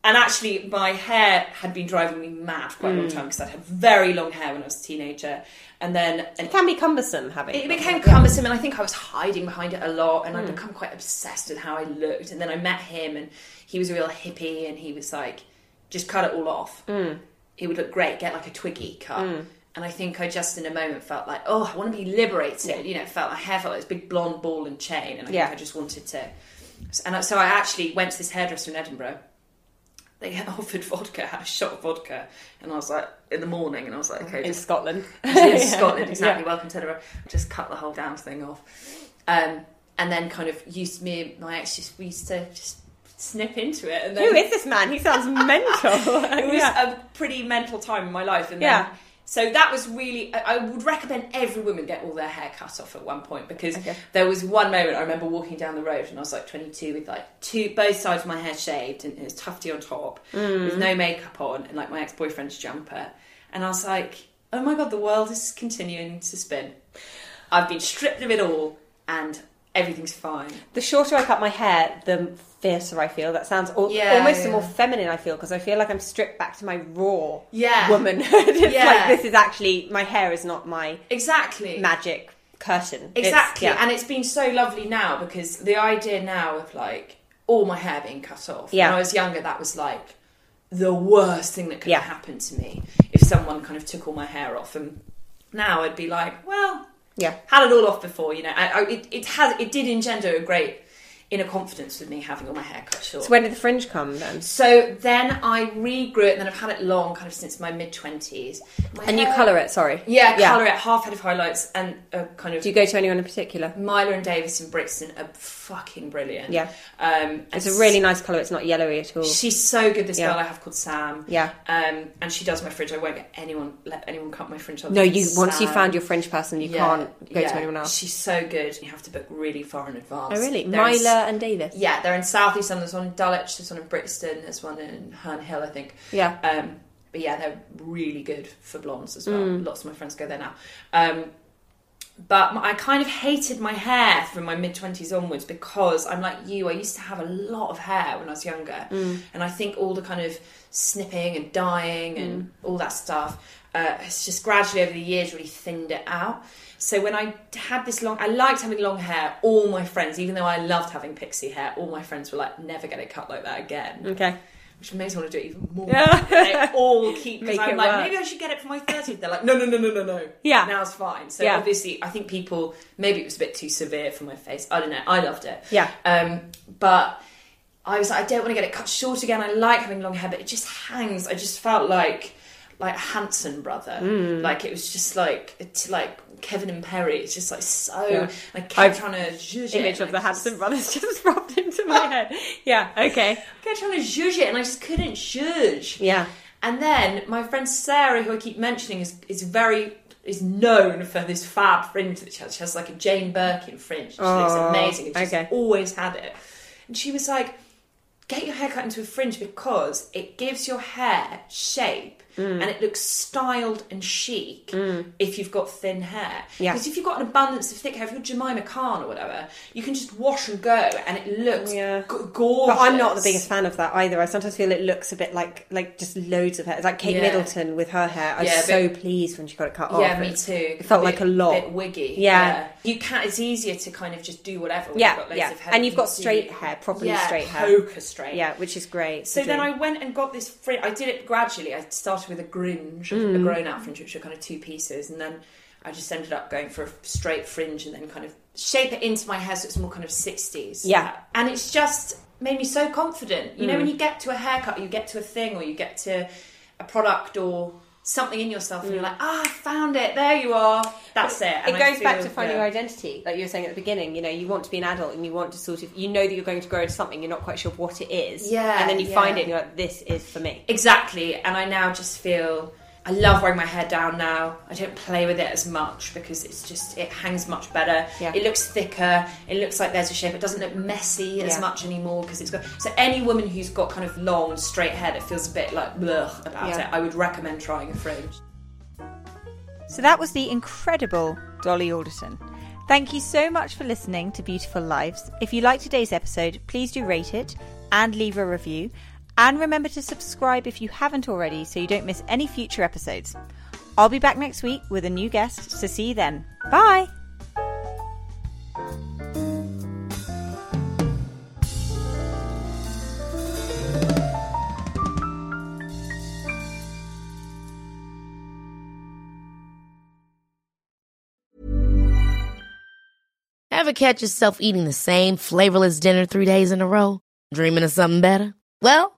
and actually, my hair had been driving me mad for quite a Hmm. long time because I had very long hair when I was a teenager. And then and It can be cumbersome having. it became cumbersome, and I think I was hiding behind it a lot, and I'd Hmm. become quite obsessed with how I looked. And then I met him, and he was a real hippie, and he was like, just cut it all off. Hmm. It would look great, get like a twiggy cut. And I think I just in a moment felt like, oh, I want to be liberated. You know, felt my hair felt like this big blonde ball and chain, and I Yeah. think I just wanted to. And so I actually went to this hairdresser in Edinburgh. They offered vodka, had a shot of vodka, and I was like, in the morning, and I was like, okay, in just Scotland. in Scotland, exactly. Yeah. Welcome to Edinburgh. Just cut the whole damn thing off, um, and then kind of used me and my ex just we used to just snip into it. And then Who is this man? He sounds mental. it was Yeah. a pretty mental time in my life, and Yeah. then. So that was really. I would recommend every woman get all their hair cut off at one point because Okay. there was one moment I remember walking down the road and I was like 22 with like two both sides of my hair shaved and it was tufty on top Mm. with no makeup on and like my ex boyfriend's jumper and I was like, oh my god, the world is continuing to spin. I've been stripped of it all and everything's fine. The shorter I cut my hair, the fiercer I feel. That sounds al- Yeah, almost yeah. more feminine. I feel because I feel like I'm stripped back to my raw Yeah. womanhood. it's Yeah. like this is actually my hair is not my Exactly. magic curtain. It's- Exactly. yeah. And it's been so lovely now because the idea now of like all my hair being cut off. Yeah. When I was younger, that was like the worst thing that could happen to me if someone kind of took all my hair off. And now I'd be like, well, Yeah. had it all off before, you know. I, I, it, it has, it did engender a great inner confidence with me having all my hair cut short. So when did the fringe come then? So then I regrew it, and then I've had it long, kind of since my mid twenties. And you colour it. Sorry. Yeah, colour it, half head of highlights, and a kind of. Do you go to anyone in particular? Myla and Davis in Brixton are fucking brilliant. Yeah. um, It's a really nice colour. It's not yellowy at all. She's so good. This Yeah. girl I have called Sam. Yeah. um, and she does my fringe. I won't get anyone let anyone cut my fringe. no, you once you found your fringe person, you Yeah, can't go yeah. to anyone else. She's so good. You have to book really far in advance. oh really? Myla and Davis. Yeah, they're in South East London. There's one in Dulwich, there's one in Brixton, there's one in Herne Hill, I think. Yeah. Um, but yeah, they're really good for blondes as well. Mm. Lots of my friends go there now. Um, but I kind of hated my hair from my mid 20s onwards because I'm like you, I used to have a lot of hair when I was younger. Mm. And I think all the kind of snipping and dyeing Mm. and all that stuff uh, has just gradually over the years really thinned it out. So when I had this long, I liked having long hair. All my friends, even though I loved having pixie hair, all my friends were like, "Never get it cut like that again." Okay. Which makes me want to do it even more. Yeah. they all keep because I'm like, work. maybe I should get it for my 30th. They're like, no, no, no, no, no, no. Yeah. now it's fine. So Yeah. obviously, I think people maybe it was a bit too severe for my face. I don't know. I loved it. Yeah. Um, but I was like, I don't want to get it cut short again. I like having long hair, but it just hangs. I just felt like like Hanson brother. Mm. Like it was just like it's like Kevin and Perry. It's just like so. Yeah. I kept I've- trying to zhuzh it, Image of the just- Hanson brothers just popped into my head. Yeah. Okay. I kept trying to zhuzh it, and I just couldn't zhuzh. Yeah. And then my friend Sarah, who I keep mentioning, is is very is known for this fab fringe that she has. She has like a Jane Birkin fringe. She looks Oh, amazing. And she's okay. always had it. And she was like, "Get your hair cut into a fringe because it gives your hair shape." Mm. And it looks styled and chic if you've got thin hair. Yeah. Because if you've got an abundance of thick hair, if you're Jemima Khan or whatever, you can just wash and go, and it looks Yeah. g- gorgeous. But I'm not the biggest fan of that either. I sometimes feel it looks a bit like like just loads of hair. It's like Kate Yeah. Middleton with her hair. I was Yeah, so but- pleased when she got it cut off. Yeah, me too. It felt bit, like a lot. bit wiggy. Yeah. you can't. It's easier to kind of just do whatever. when Yeah, you've got loads yeah. of hair And you've you got do. straight hair, properly yeah, straight hair. poker straight. Yeah, which is great. So then do. I went and got this fringe. I did it gradually. I started with a gringe, Mm. a grown out fringe, which are kind of two pieces, and then I just ended up going for a straight fringe and then kind of shape it into my hair so it's more kind of sixties. Yeah. and it's just made me so confident. You know, Mm. when you get to a haircut, you get to a thing, or you get to a product or something in yourself, and you're like, ah, I found it. There you are. That's it. Mm. It goes back to finding yeah. your identity, like you were saying at the beginning. You know, you want to be an adult, and you want to sort of, you know, that you're going to grow into something. You're not quite sure what it is. Yeah, and then you yeah. find it, and you're like, "This is for me." Exactly, and I now just feel I love wearing my hair down now. I don't play with it as much because it's just it hangs much better. Yeah. It looks thicker. It looks like there's a shape. It doesn't look messy as Yeah. much anymore because it's got. So any woman who's got kind of long straight hair that feels a bit like blech about Yeah. it, I would recommend trying a fringe. So that was the incredible Dolly Alderton. Thank you so much for listening to Beautiful Lives. If you like today's episode, please do rate it and leave a review. And remember to subscribe if you haven't already so you don't miss any future episodes. I'll be back next week with a new guest, so see you then. Bye! Ever catch yourself eating the same flavorless dinner three days in a row? Dreaming of something better? Well,